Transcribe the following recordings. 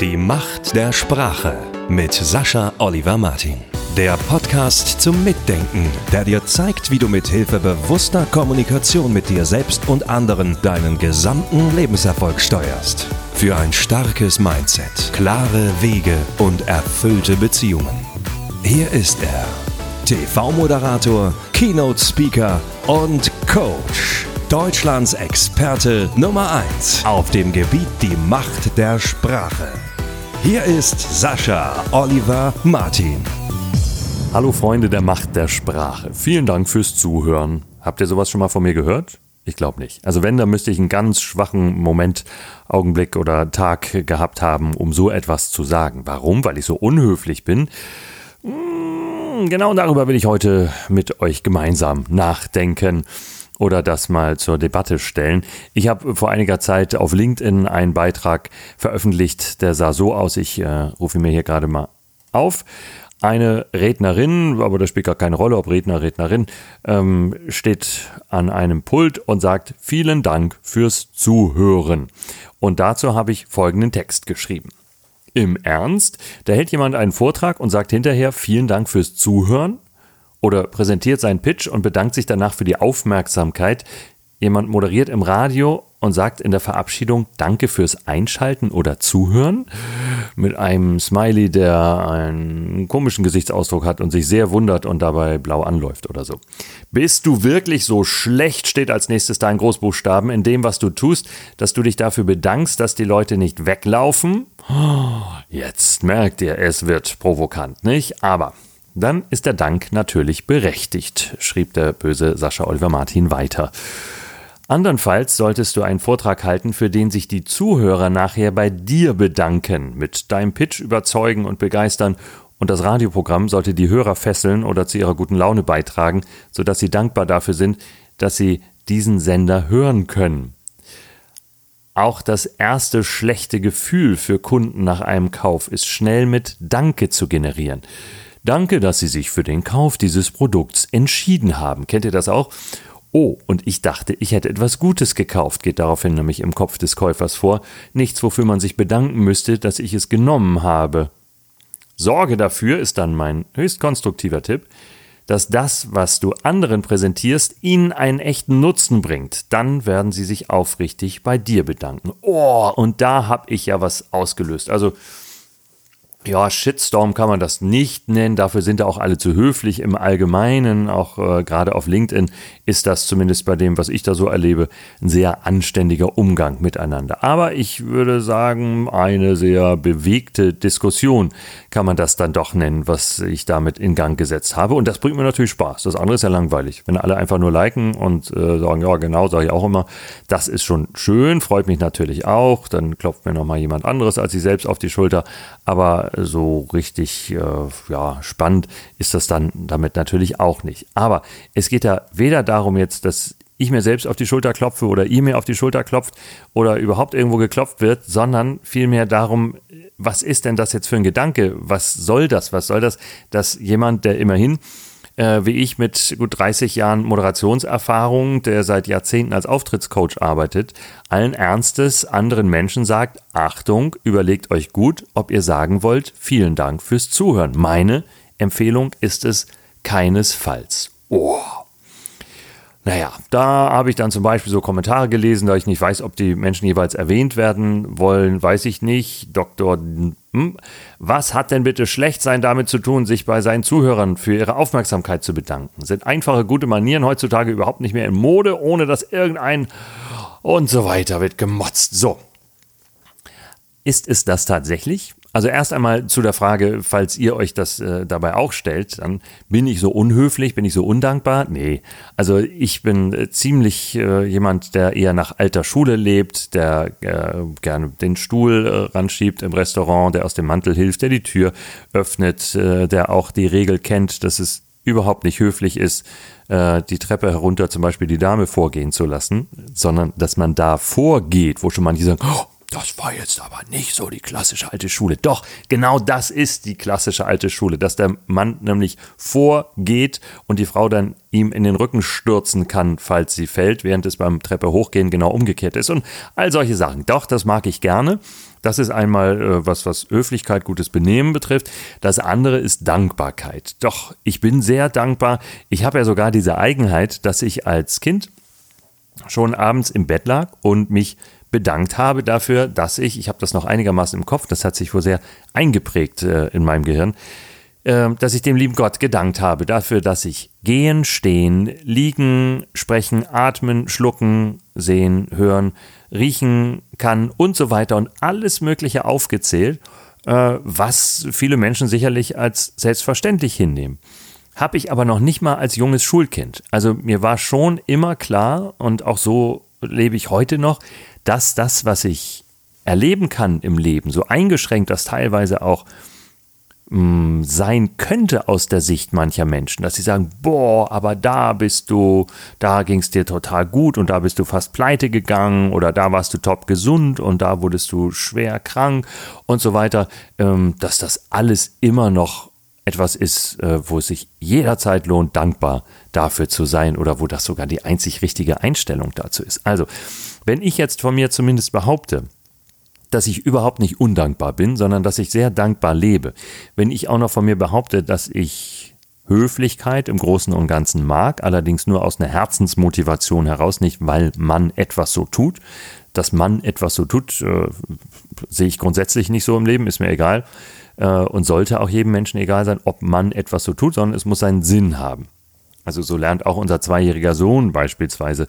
Die Macht der Sprache mit Sascha Oliver Martin. Der Podcast zum Mitdenken, der dir zeigt, wie du mit Hilfe bewusster Kommunikation mit dir selbst und anderen deinen gesamten Lebenserfolg steuerst. Für ein starkes Mindset, klare Wege und erfüllte Beziehungen. Hier ist er, TV-Moderator, Keynote-Speaker und Coach. Deutschlands Experte Nummer 1 auf dem Gebiet die Macht der Sprache. Hier ist Sascha Oliver Martin. Hallo Freunde der Macht der Sprache. Vielen Dank fürs Zuhören. Habt ihr sowas schon mal von mir gehört? Ich glaube nicht. Also wenn, dann müsste ich einen ganz schwachen Moment, Augenblick oder Tag gehabt haben, um so etwas zu sagen. Warum? Weil ich so unhöflich bin. Hm, genau darüber will ich heute mit euch gemeinsam nachdenken oder das mal zur Debatte stellen. Ich habe vor einiger Zeit auf LinkedIn einen Beitrag veröffentlicht, der sah so aus, ich äh, rufe mir hier gerade mal auf. Eine Rednerin, aber das spielt gar keine Rolle, ob Redner, Rednerin, ähm, steht an einem Pult und sagt vielen Dank fürs Zuhören. Und dazu habe ich folgenden Text geschrieben. Im Ernst, da hält jemand einen Vortrag und sagt hinterher vielen Dank fürs Zuhören oder präsentiert seinen Pitch und bedankt sich danach für die Aufmerksamkeit. Jemand moderiert im Radio und sagt in der Verabschiedung Danke fürs Einschalten oder Zuhören mit einem Smiley, der einen komischen Gesichtsausdruck hat und sich sehr wundert und dabei blau anläuft oder so. Bist du wirklich so schlecht, steht als nächstes da in Großbuchstaben, in dem, was du tust, dass du dich dafür bedankst, dass die Leute nicht weglaufen? Jetzt merkt ihr, es wird provokant, nicht? Aber dann ist der Dank natürlich berechtigt, schrieb der böse Sascha Oliver Martin weiter. Andernfalls solltest du einen Vortrag halten, für den sich die Zuhörer nachher bei dir bedanken, mit deinem Pitch überzeugen und begeistern und das Radioprogramm sollte die Hörer fesseln oder zu ihrer guten Laune beitragen, sodass sie dankbar dafür sind, dass sie diesen Sender hören können. Auch das erste schlechte Gefühl für Kunden nach einem Kauf ist schnell mit Danke zu generieren. Danke, dass Sie sich für den Kauf dieses Produkts entschieden haben. Kennt ihr das auch? Oh, und ich dachte, ich hätte etwas Gutes gekauft, geht daraufhin nämlich im Kopf des Käufers vor. Nichts, wofür man sich bedanken müsste, dass ich es genommen habe. Sorge dafür ist dann mein höchst konstruktiver Tipp, dass das, was du anderen präsentierst, ihnen einen echten Nutzen bringt. Dann werden sie sich aufrichtig bei dir bedanken. Oh, und da habe ich ja was ausgelöst. Also ja, Shitstorm kann man das nicht nennen. Dafür sind da auch alle zu höflich im Allgemeinen. Auch äh, gerade auf LinkedIn ist das zumindest bei dem, was ich da so erlebe, ein sehr anständiger Umgang miteinander. Aber ich würde sagen, eine sehr bewegte Diskussion kann man das dann doch nennen, was ich damit in Gang gesetzt habe. Und das bringt mir natürlich Spaß. Das andere ist ja langweilig. Wenn alle einfach nur liken und äh, sagen, ja, genau, sage ich auch immer, das ist schon schön, freut mich natürlich auch. Dann klopft mir nochmal jemand anderes als ich selbst auf die Schulter. Aber so richtig äh, ja, spannend ist das dann damit natürlich auch nicht. Aber es geht ja weder darum jetzt, dass ich mir selbst auf die Schulter klopfe oder ihr mir auf die Schulter klopft oder überhaupt irgendwo geklopft wird, sondern vielmehr darum, was ist denn das jetzt für ein Gedanke? Was soll das? Was soll das, dass jemand, der immerhin äh, wie ich mit gut 30 Jahren Moderationserfahrung, der seit Jahrzehnten als Auftrittscoach arbeitet, allen Ernstes anderen Menschen sagt, Achtung, überlegt euch gut, ob ihr sagen wollt, vielen Dank fürs Zuhören. Meine Empfehlung ist es keinesfalls. Oh. Naja, da habe ich dann zum Beispiel so Kommentare gelesen, da ich nicht weiß, ob die Menschen jeweils erwähnt werden wollen, weiß ich nicht. Doktor, hm, was hat denn bitte schlecht sein damit zu tun, sich bei seinen Zuhörern für ihre Aufmerksamkeit zu bedanken? Sind einfache, gute Manieren heutzutage überhaupt nicht mehr in Mode, ohne dass irgendein und so weiter wird gemotzt. So. Ist es das tatsächlich? Also erst einmal zu der Frage, falls ihr euch das äh, dabei auch stellt, dann bin ich so unhöflich, bin ich so undankbar? Nee. Also ich bin äh, ziemlich äh, jemand, der eher nach alter Schule lebt, der äh, gerne den Stuhl äh, ranschiebt im Restaurant, der aus dem Mantel hilft, der die Tür öffnet, der auch die Regel kennt, dass es überhaupt nicht höflich ist, die Treppe herunter zum Beispiel die Dame vorgehen zu lassen, sondern dass man da vorgeht, wo schon manche sagen, oh, das war jetzt aber nicht so die klassische alte Schule. Doch, genau das ist die klassische alte Schule, dass der Mann nämlich vorgeht und die Frau dann ihm in den Rücken stürzen kann, falls sie fällt, während es beim Treppe hochgehen genau umgekehrt ist und all solche Sachen. Doch, das mag ich gerne. Das ist einmal äh, was, was Höflichkeit, gutes Benehmen betrifft. Das andere ist Dankbarkeit. Doch, ich bin sehr dankbar. Ich habe ja sogar diese Eigenheit, dass ich als Kind schon abends im Bett lag und mich bedankt habe dafür, dass ich, ich habe das noch einigermaßen im Kopf, das hat sich wohl sehr eingeprägt äh, in meinem Gehirn, äh, dass ich dem lieben Gott gedankt habe dafür, dass ich gehen, stehen, liegen, sprechen, atmen, schlucken, sehen, hören, riechen kann und so weiter und alles Mögliche aufgezählt, äh, was viele Menschen sicherlich als selbstverständlich hinnehmen. Habe ich aber noch nicht mal als junges Schulkind. Also mir war schon immer klar und auch so lebe ich heute noch, dass das, was ich erleben kann im Leben, so eingeschränkt das teilweise auch mh, mm, sein könnte aus der Sicht mancher Menschen, dass sie sagen, boah, aber da bist du, da ging es dir total gut und da bist du fast pleite gegangen oder da warst du top gesund und da wurdest du schwer krank und so weiter, ähm, dass das alles immer noch etwas ist, äh, wo es sich jederzeit lohnt, dankbar dafür zu sein oder wo das sogar die einzig richtige Einstellung dazu ist. Also, wenn ich jetzt von mir zumindest behaupte, dass ich überhaupt nicht undankbar bin, sondern dass ich sehr dankbar lebe, wenn ich auch noch von mir behaupte, dass ich Höflichkeit im Großen und Ganzen mag, allerdings nur aus einer Herzensmotivation heraus, nicht weil man etwas so tut. Dass man etwas so tut, äh, sehe ich grundsätzlich nicht so im Leben, ist mir egal äh, und sollte auch jedem Menschen egal sein, ob man etwas so tut, sondern es muss seinen Sinn haben. Also so lernt auch unser zweijähriger Sohn beispielsweise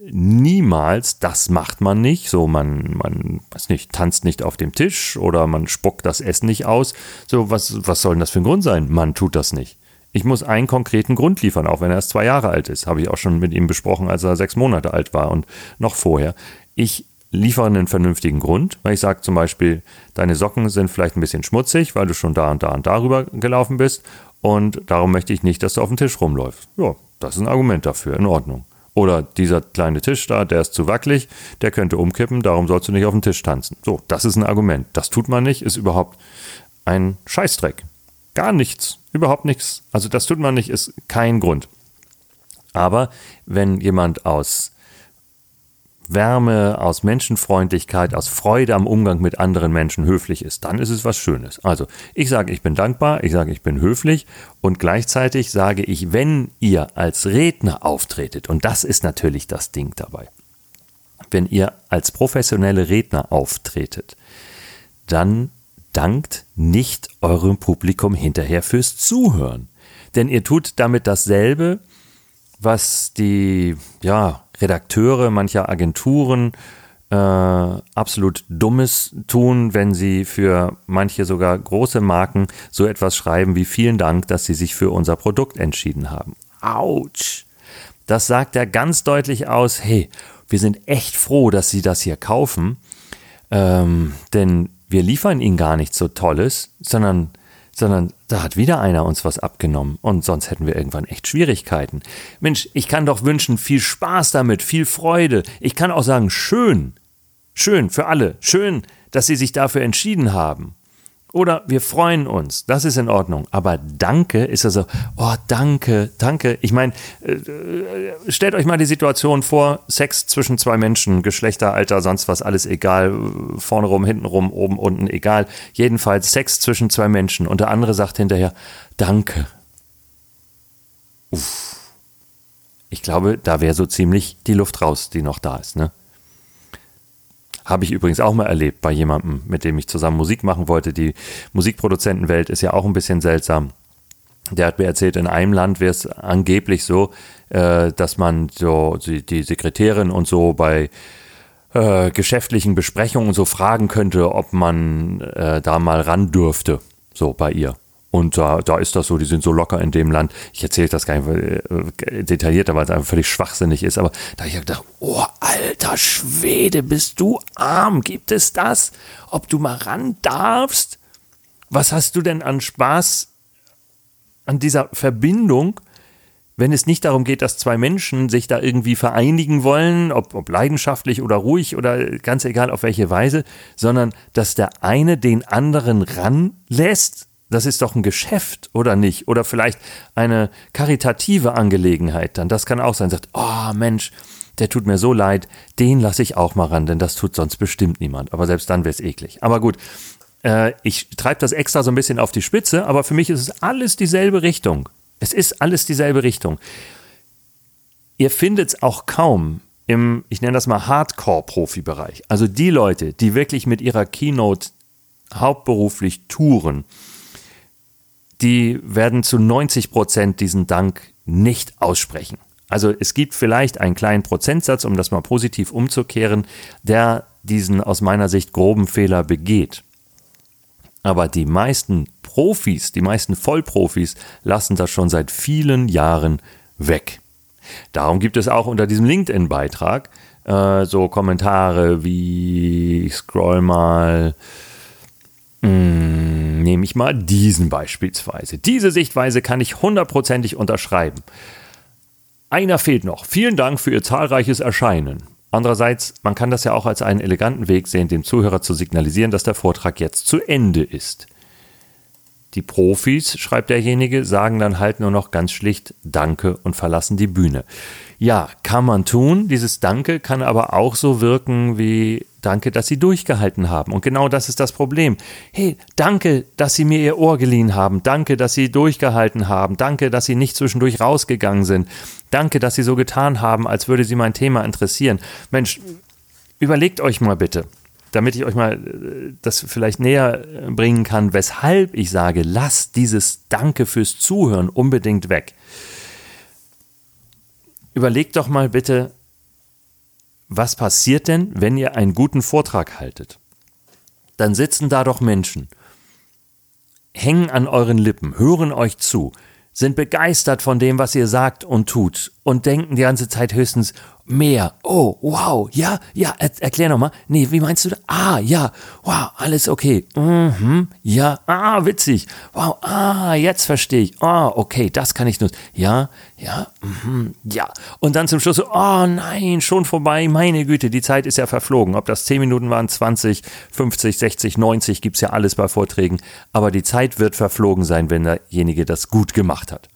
niemals, das macht man nicht. So, man, man, weiß nicht, tanzt nicht auf dem Tisch oder man spuckt das Essen nicht aus. So, was, was soll denn das für ein Grund sein? Man tut das nicht. Ich muss einen konkreten Grund liefern, auch wenn er erst zwei Jahre alt ist. Habe ich auch schon mit ihm besprochen, als er sechs Monate alt war und noch vorher. Ich liefere einen vernünftigen Grund, weil ich sage zum Beispiel, deine Socken sind vielleicht ein bisschen schmutzig, weil du schon da und da und darüber gelaufen bist und darum möchte ich nicht, dass du auf dem Tisch rumläufst. Ja, das ist ein Argument dafür, in Ordnung. Oder dieser kleine Tisch da, der ist zu wackelig, der könnte umkippen, darum sollst du nicht auf dem Tisch tanzen. So, das ist ein Argument. Das tut man nicht, ist überhaupt ein Scheißdreck. Gar nichts, überhaupt nichts. Also das tut man nicht, ist kein Grund. Aber wenn jemand aus Wärme, aus Menschenfreundlichkeit, aus Freude am Umgang mit anderen Menschen höflich ist, dann ist es was Schönes. Also ich sage, ich bin dankbar, ich sage, ich bin höflich und gleichzeitig sage ich, wenn ihr als Redner auftretet, und das ist natürlich das Ding dabei, wenn ihr als professionelle Redner auftretet, dann dankt nicht eurem Publikum hinterher fürs Zuhören. Denn ihr tut damit dasselbe, was die, ja, Redakteure mancher Agenturen äh, absolut Dummes tun, wenn sie für manche sogar große Marken so etwas schreiben wie vielen Dank, dass sie sich für unser Produkt entschieden haben. Autsch! Das sagt er ganz deutlich aus, hey, wir sind echt froh, dass Sie das hier kaufen, ähm, denn wir liefern Ihnen gar nichts so Tolles, sondern sondern da hat wieder einer uns was abgenommen und sonst hätten wir irgendwann echt Schwierigkeiten. Mensch, ich kann doch wünschen, viel Spaß damit, viel Freude. Ich kann auch sagen, schön. Schön für alle. Schön, dass Sie sich dafür entschieden haben. Oder wir freuen uns, das ist in Ordnung. Aber danke ist also, oh danke, danke. Ich meine, äh, stellt euch mal die Situation vor, Sex zwischen zwei Menschen, Geschlechter, Alter, sonst was, alles egal, vorne rum, hinten rum, oben, unten, egal. Jedenfalls Sex zwischen zwei Menschen und der andere sagt hinterher, danke. Uff. Ich glaube, da wäre so ziemlich die Luft raus, die noch da ist, ne? Habe ich übrigens auch mal erlebt bei jemandem, mit dem ich zusammen Musik machen wollte. Die Musikproduzentenwelt ist ja auch ein bisschen seltsam. Der hat mir erzählt, in einem Land wäre es angeblich so, äh, dass man so die, die Sekretärin und so bei äh, geschäftlichen Besprechungen so fragen könnte, ob man äh, da mal ran dürfte, so bei ihr. Und da, da ist das so, die sind so locker in dem Land. Ich erzähle das gar nicht äh, detaillierter, weil es einfach völlig schwachsinnig ist. Aber da habe ich gedacht, oh, alter Schwede, bist du arm? Gibt es das? Ob du mal ran darfst? Was hast du denn an Spaß an dieser Verbindung, wenn es nicht darum geht, dass zwei Menschen sich da irgendwie vereinigen wollen, ob, ob leidenschaftlich oder ruhig oder ganz egal auf welche Weise, sondern dass der eine den anderen ranlässt das ist doch ein Geschäft, oder nicht? Oder vielleicht eine karitative Angelegenheit dann. Das kann auch sein. Sagt, oh Mensch, der tut mir so leid, den lasse ich auch mal ran, denn das tut sonst bestimmt niemand. Aber selbst dann wäre es eklig. Aber gut, äh, ich treibe das extra so ein bisschen auf die Spitze, aber für mich ist es alles dieselbe Richtung. Es ist alles dieselbe Richtung. Ihr findet es auch kaum im, ich nenne das mal Hardcore-Profi-Bereich. Also die Leute, die wirklich mit ihrer Keynote hauptberuflich touren, die werden zu 90 Prozent diesen Dank nicht aussprechen. Also es gibt vielleicht einen kleinen Prozentsatz, um das mal positiv umzukehren, der diesen aus meiner Sicht groben Fehler begeht. Aber die meisten Profis, die meisten Vollprofis lassen das schon seit vielen Jahren weg. Darum gibt es auch unter diesem LinkedIn-Beitrag äh, so Kommentare wie, ich scroll mal, hm, nehme ich mal diesen beispielsweise. Diese Sichtweise kann ich hundertprozentig unterschreiben. Einer fehlt noch. Vielen Dank für Ihr zahlreiches Erscheinen. Andererseits, man kann das ja auch als einen eleganten Weg sehen, dem Zuhörer zu signalisieren, dass der Vortrag jetzt zu Ende ist. Die Profis, schreibt derjenige, sagen dann halt nur noch ganz schlicht Danke und verlassen die Bühne. Ja, kann man tun. Dieses Danke kann aber auch so wirken wie Danke, dass Sie durchgehalten haben. Und genau das ist das Problem. Hey, danke, dass Sie mir Ihr Ohr geliehen haben. Danke, dass Sie durchgehalten haben. Danke, dass Sie nicht zwischendurch rausgegangen sind. Danke, dass Sie so getan haben, als würde Sie mein Thema interessieren. Mensch, überlegt euch mal bitte damit ich euch mal äh, das vielleicht näher äh, bringen kann, weshalb ich sage, lasst dieses Danke fürs Zuhören unbedingt weg. Überlegt doch mal bitte, was passiert denn, wenn ihr einen guten Vortrag haltet? Dann sitzen da doch Menschen, hängen an euren Lippen, hören euch zu, sind begeistert von dem, was ihr sagt und tut und denken die ganze Zeit höchstens, mehr. Oh, wow, ja, ja, er, erklär nochmal. Nee, wie meinst du das? Ah, ja, wow, alles okay. Mhm, ja, ah, witzig. Wow, ah, jetzt verstehe ich. Ah, okay, das kann ich nutzen. Ja, ja, mhm, ja. Und dann zum Schluss so, oh nein, schon vorbei. Meine Güte, die Zeit ist ja verflogen. Ob das 10 Minuten waren, 20, 50, 60, 90, gibt's ja alles bei Vorträgen. Aber die Zeit wird verflogen sein, wenn derjenige das gut gemacht hat.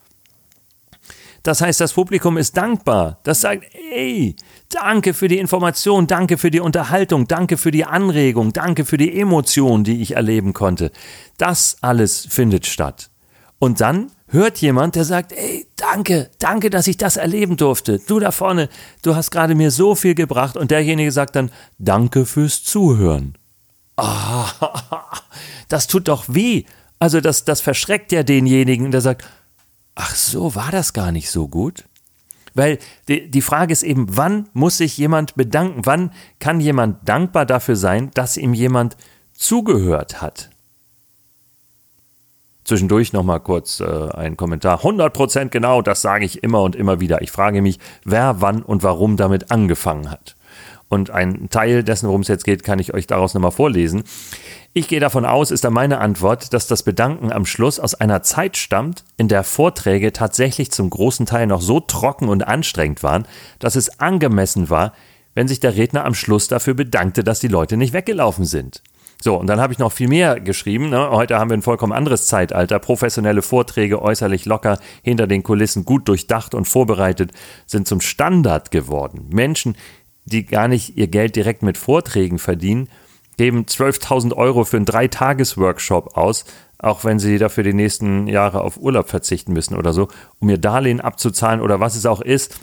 Das heißt, das Publikum ist dankbar. Das sagt, ey, danke für die Information, danke für die Unterhaltung, danke für die Anregung, danke für die Emotion, die ich erleben konnte. Das alles findet statt. Und dann hört jemand, der sagt, ey, danke, danke, dass ich das erleben durfte. Du da vorne, du hast gerade mir so viel gebracht. Und derjenige sagt dann, danke fürs Zuhören. Ah, das tut doch weh. Also das, das verschreckt ja denjenigen, der sagt, ach so, war das gar nicht so gut? Weil die, die Frage ist eben, wann muss sich jemand bedanken? Wann kann jemand dankbar dafür sein, dass ihm jemand zugehört hat? Zwischendurch nochmal kurz äh, ein Kommentar. 100% genau, das sage ich immer und immer wieder. Ich frage mich, wer wann und warum damit angefangen hat. Und ein Teil dessen, worum es jetzt geht, kann ich euch daraus nochmal vorlesen. Ich gehe davon aus, ist da meine Antwort, dass das Bedanken am Schluss aus einer Zeit stammt, in der Vorträge tatsächlich zum großen Teil noch so trocken und anstrengend waren, dass es angemessen war, wenn sich der Redner am Schluss dafür bedankte, dass die Leute nicht weggelaufen sind. So, und dann habe ich noch viel mehr geschrieben. Ne? Heute haben wir ein vollkommen anderes Zeitalter. Professionelle Vorträge, äußerlich locker, hinter den Kulissen gut durchdacht und vorbereitet, sind zum Standard geworden. Menschen, die gar nicht ihr Geld direkt mit Vorträgen verdienen, geben 12.000 Euro für einen Dreitages-Workshop aus, auch wenn sie dafür die nächsten Jahre auf Urlaub verzichten müssen oder so, um ihr Darlehen abzuzahlen oder was es auch ist,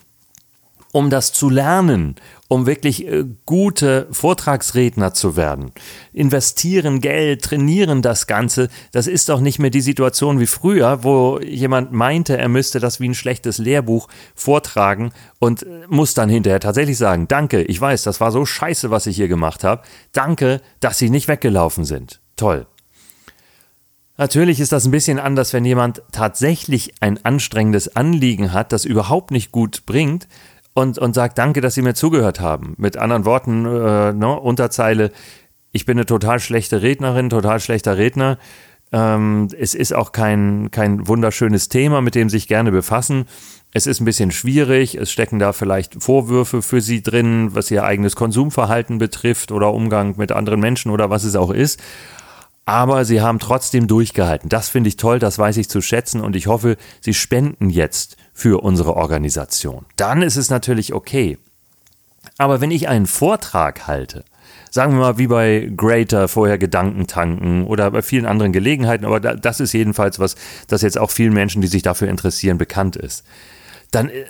um das zu lernen, um wirklich äh, gute Vortragsredner zu werden. Investieren Geld, trainieren das Ganze. Das ist doch nicht mehr die Situation wie früher, wo jemand meinte, er müsste das wie ein schlechtes Lehrbuch vortragen und äh, muss dann hinterher tatsächlich sagen, danke, ich weiß, das war so scheiße, was ich hier gemacht habe. Danke, dass Sie nicht weggelaufen sind. Toll. Natürlich ist das ein bisschen anders, wenn jemand tatsächlich ein anstrengendes Anliegen hat, das überhaupt nicht gut bringt und, und sagt Danke, dass Sie mir zugehört haben. Mit anderen Worten, äh, ne, Unterzeile, ich bin eine total schlechte Rednerin, total schlechter Redner. Ähm, es ist auch kein, kein wunderschönes Thema, mit dem Sie sich gerne befassen. Es ist ein bisschen schwierig, es stecken da vielleicht Vorwürfe für Sie drin, was Ihr eigenes Konsumverhalten betrifft oder Umgang mit anderen Menschen oder was es auch ist. Aber Sie haben trotzdem durchgehalten. Das finde ich toll, das weiß ich zu schätzen und ich hoffe, Sie spenden jetzt für unsere Organisation. Dann ist es natürlich okay. Aber wenn ich einen Vortrag halte, sagen wir mal wie bei Greater vorher Gedanken tanken oder bei vielen anderen Gelegenheiten, aber das ist jedenfalls was, das jetzt auch vielen Menschen, die sich dafür interessieren, bekannt ist, dann, äh,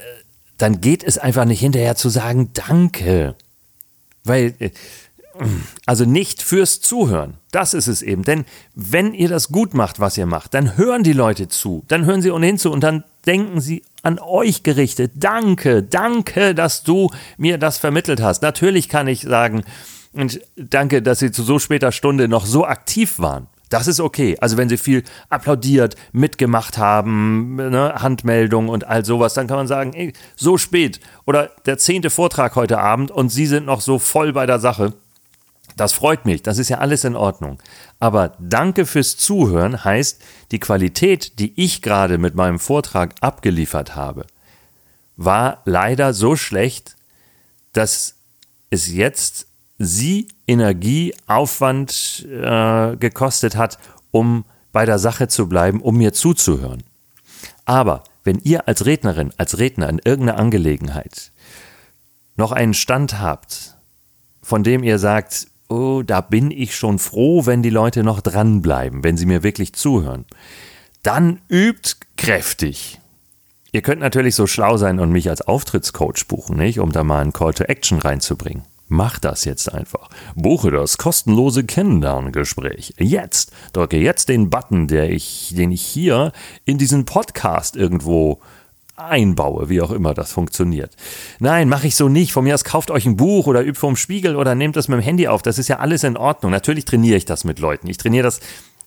dann geht es einfach nicht hinterher zu sagen Danke. Weil, äh, also nicht fürs Zuhören. Das ist es eben. Denn wenn ihr das gut macht, was ihr macht, dann hören die Leute zu. Dann hören sie ohnehin zu und dann denken sie an euch gerichtet. Danke, danke, dass du mir das vermittelt hast. Natürlich kann ich sagen, und danke, dass Sie zu so später Stunde noch so aktiv waren. Das ist okay. Also wenn Sie viel applaudiert, mitgemacht haben, ne, Handmeldung und all sowas, dann kann man sagen, ey, so spät oder der zehnte Vortrag heute Abend und Sie sind noch so voll bei der Sache. Das freut mich, das ist ja alles in Ordnung. Aber danke fürs Zuhören heißt, die Qualität, die ich gerade mit meinem Vortrag abgeliefert habe, war leider so schlecht, dass es jetzt sie Energie, Aufwand äh, gekostet hat, um bei der Sache zu bleiben, um mir zuzuhören. Aber wenn ihr als Rednerin, als Redner in irgendeiner Angelegenheit noch einen Stand habt, von dem ihr sagt, oh, da bin ich schon froh, wenn die Leute noch dranbleiben, wenn sie mir wirklich zuhören, dann übt kräftig. Ihr könnt natürlich so schlau sein und mich als Auftrittscoach buchen, nicht, um da mal einen Call to Action reinzubringen. Mach das jetzt einfach. Buche das kostenlose Kennenlerngespräch. Jetzt. Drücke jetzt den Button, der ich, den ich hier in diesen Podcast irgendwo einbaue, wie auch immer das funktioniert. Nein, mache ich so nicht. Von mir aus kauft euch ein Buch oder übt vom Spiegel oder nehmt das mit dem Handy auf. Das ist ja alles in Ordnung. Natürlich trainiere ich das mit Leuten. Ich trainiere das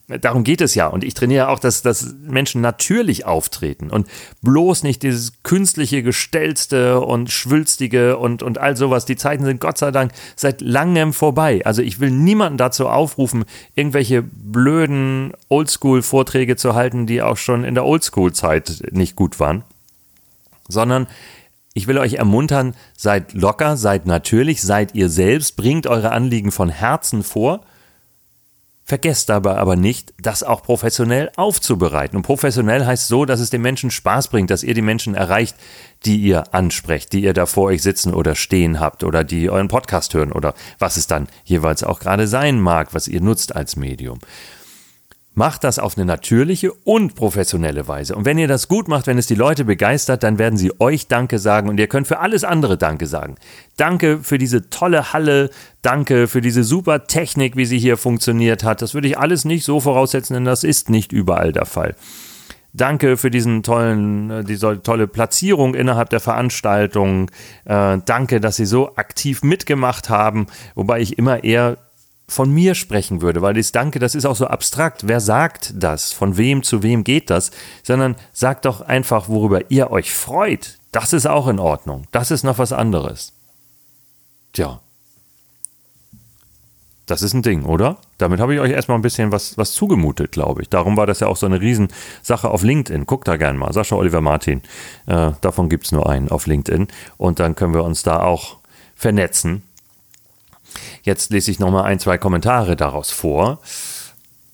Darum geht es ja. Und ich trainiere auch, dass, dass Menschen natürlich auftreten und bloß nicht dieses künstliche, gestellte und schwülstige und, und all sowas. Die Zeiten sind Gott sei Dank seit langem vorbei. Also ich will niemanden dazu aufrufen, irgendwelche blöden Oldschool-Vorträge zu halten, die auch schon in der Oldschool-Zeit nicht gut waren. Sondern ich will euch ermuntern, seid locker, seid natürlich, seid ihr selbst, bringt eure Anliegen von Herzen vor – Vergesst dabei aber nicht, das auch professionell aufzubereiten. Und professionell heißt so, dass es den Menschen Spaß bringt, dass ihr die Menschen erreicht, die ihr ansprecht, die ihr da vor euch sitzen oder stehen habt oder die euren Podcast hören oder was es dann jeweils auch gerade sein mag, was ihr nutzt als Medium. Macht das auf eine natürliche und professionelle Weise. Und wenn ihr das gut macht, wenn es die Leute begeistert, dann werden sie euch Danke sagen und ihr könnt für alles andere Danke sagen. Danke für diese tolle Halle, danke für diese super Technik, wie sie hier funktioniert hat. Das würde ich alles nicht so voraussetzen, denn das ist nicht überall der Fall. Danke für diesen tollen, äh, diese tolle Platzierung innerhalb der Veranstaltung. Äh, danke, dass Sie so aktiv mitgemacht haben, wobei ich immer eher von mir sprechen würde, weil das Danke, das ist auch so abstrakt. Wer sagt das? Von wem zu wem geht das? Sondern sagt doch einfach, worüber ihr euch freut. Das ist auch in Ordnung. Das ist noch was anderes. Tja. Das ist ein Ding, oder? Damit habe ich euch erstmal ein bisschen was, was zugemutet, glaube ich. Darum war das ja auch so eine Riesensache auf LinkedIn. Guckt da gerne mal. Sascha Oliver Martin. Äh, davon gibt es nur einen auf LinkedIn. Und dann können wir uns da auch vernetzen Jetzt lese ich nochmal ein, zwei Kommentare daraus vor.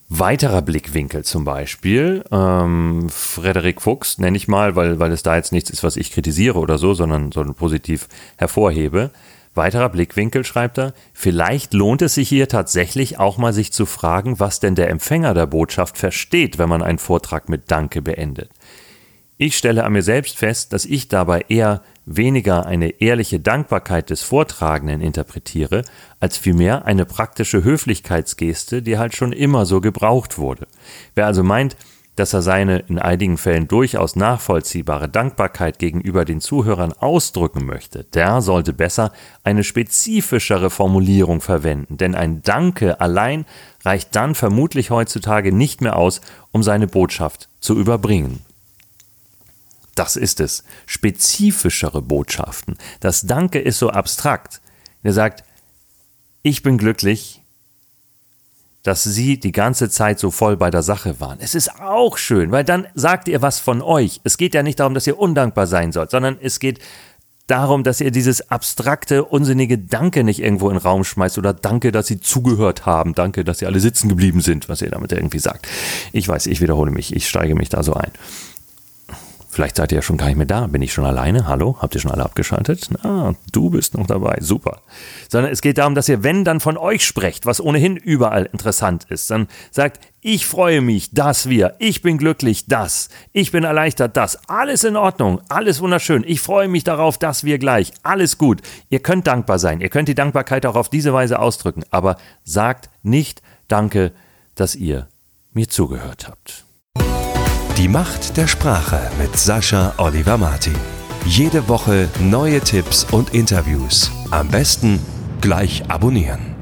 Weiterer Blickwinkel zum Beispiel, ähm, Frederik Fuchs nenne ich mal, weil, weil es da jetzt nichts ist, was ich kritisiere oder so, sondern, sondern positiv hervorhebe. Weiterer Blickwinkel schreibt er, vielleicht lohnt es sich hier tatsächlich auch mal sich zu fragen, was denn der Empfänger der Botschaft versteht, wenn man einen Vortrag mit Danke beendet. Ich stelle an mir selbst fest, dass ich dabei eher weniger eine ehrliche Dankbarkeit des Vortragenden interpretiere, als vielmehr eine praktische Höflichkeitsgeste, die halt schon immer so gebraucht wurde. Wer also meint, dass er seine in einigen Fällen durchaus nachvollziehbare Dankbarkeit gegenüber den Zuhörern ausdrücken möchte, der sollte besser eine spezifischere Formulierung verwenden, denn ein Danke allein reicht dann vermutlich heutzutage nicht mehr aus, um seine Botschaft zu überbringen. Das ist es. Spezifischere Botschaften. Das Danke ist so abstrakt. Er sagt, ich bin glücklich, dass Sie die ganze Zeit so voll bei der Sache waren. Es ist auch schön, weil dann sagt ihr was von euch. Es geht ja nicht darum, dass ihr undankbar sein sollt, sondern es geht darum, dass ihr dieses abstrakte, unsinnige Danke nicht irgendwo in den Raum schmeißt oder Danke, dass Sie zugehört haben, Danke, dass Sie alle sitzen geblieben sind, was ihr damit irgendwie sagt. Ich weiß, ich wiederhole mich, ich steige mich da so ein Vielleicht seid ihr ja schon gar nicht mehr da. Bin ich schon alleine? Hallo? Habt ihr schon alle abgeschaltet? Ah, du bist noch dabei. Super. Sondern es geht darum, dass ihr, wenn dann von euch sprecht, was ohnehin überall interessant ist, dann sagt, ich freue mich, dass wir, ich bin glücklich, dass, ich bin erleichtert, dass, alles in Ordnung, alles wunderschön. Ich freue mich darauf, dass wir gleich, alles gut. Ihr könnt dankbar sein. Ihr könnt die Dankbarkeit auch auf diese Weise ausdrücken. Aber sagt nicht Danke, dass ihr mir zugehört habt. Die Macht der Sprache mit Sascha Oliver Martin. Jede Woche neue Tipps und Interviews. Am besten gleich abonnieren.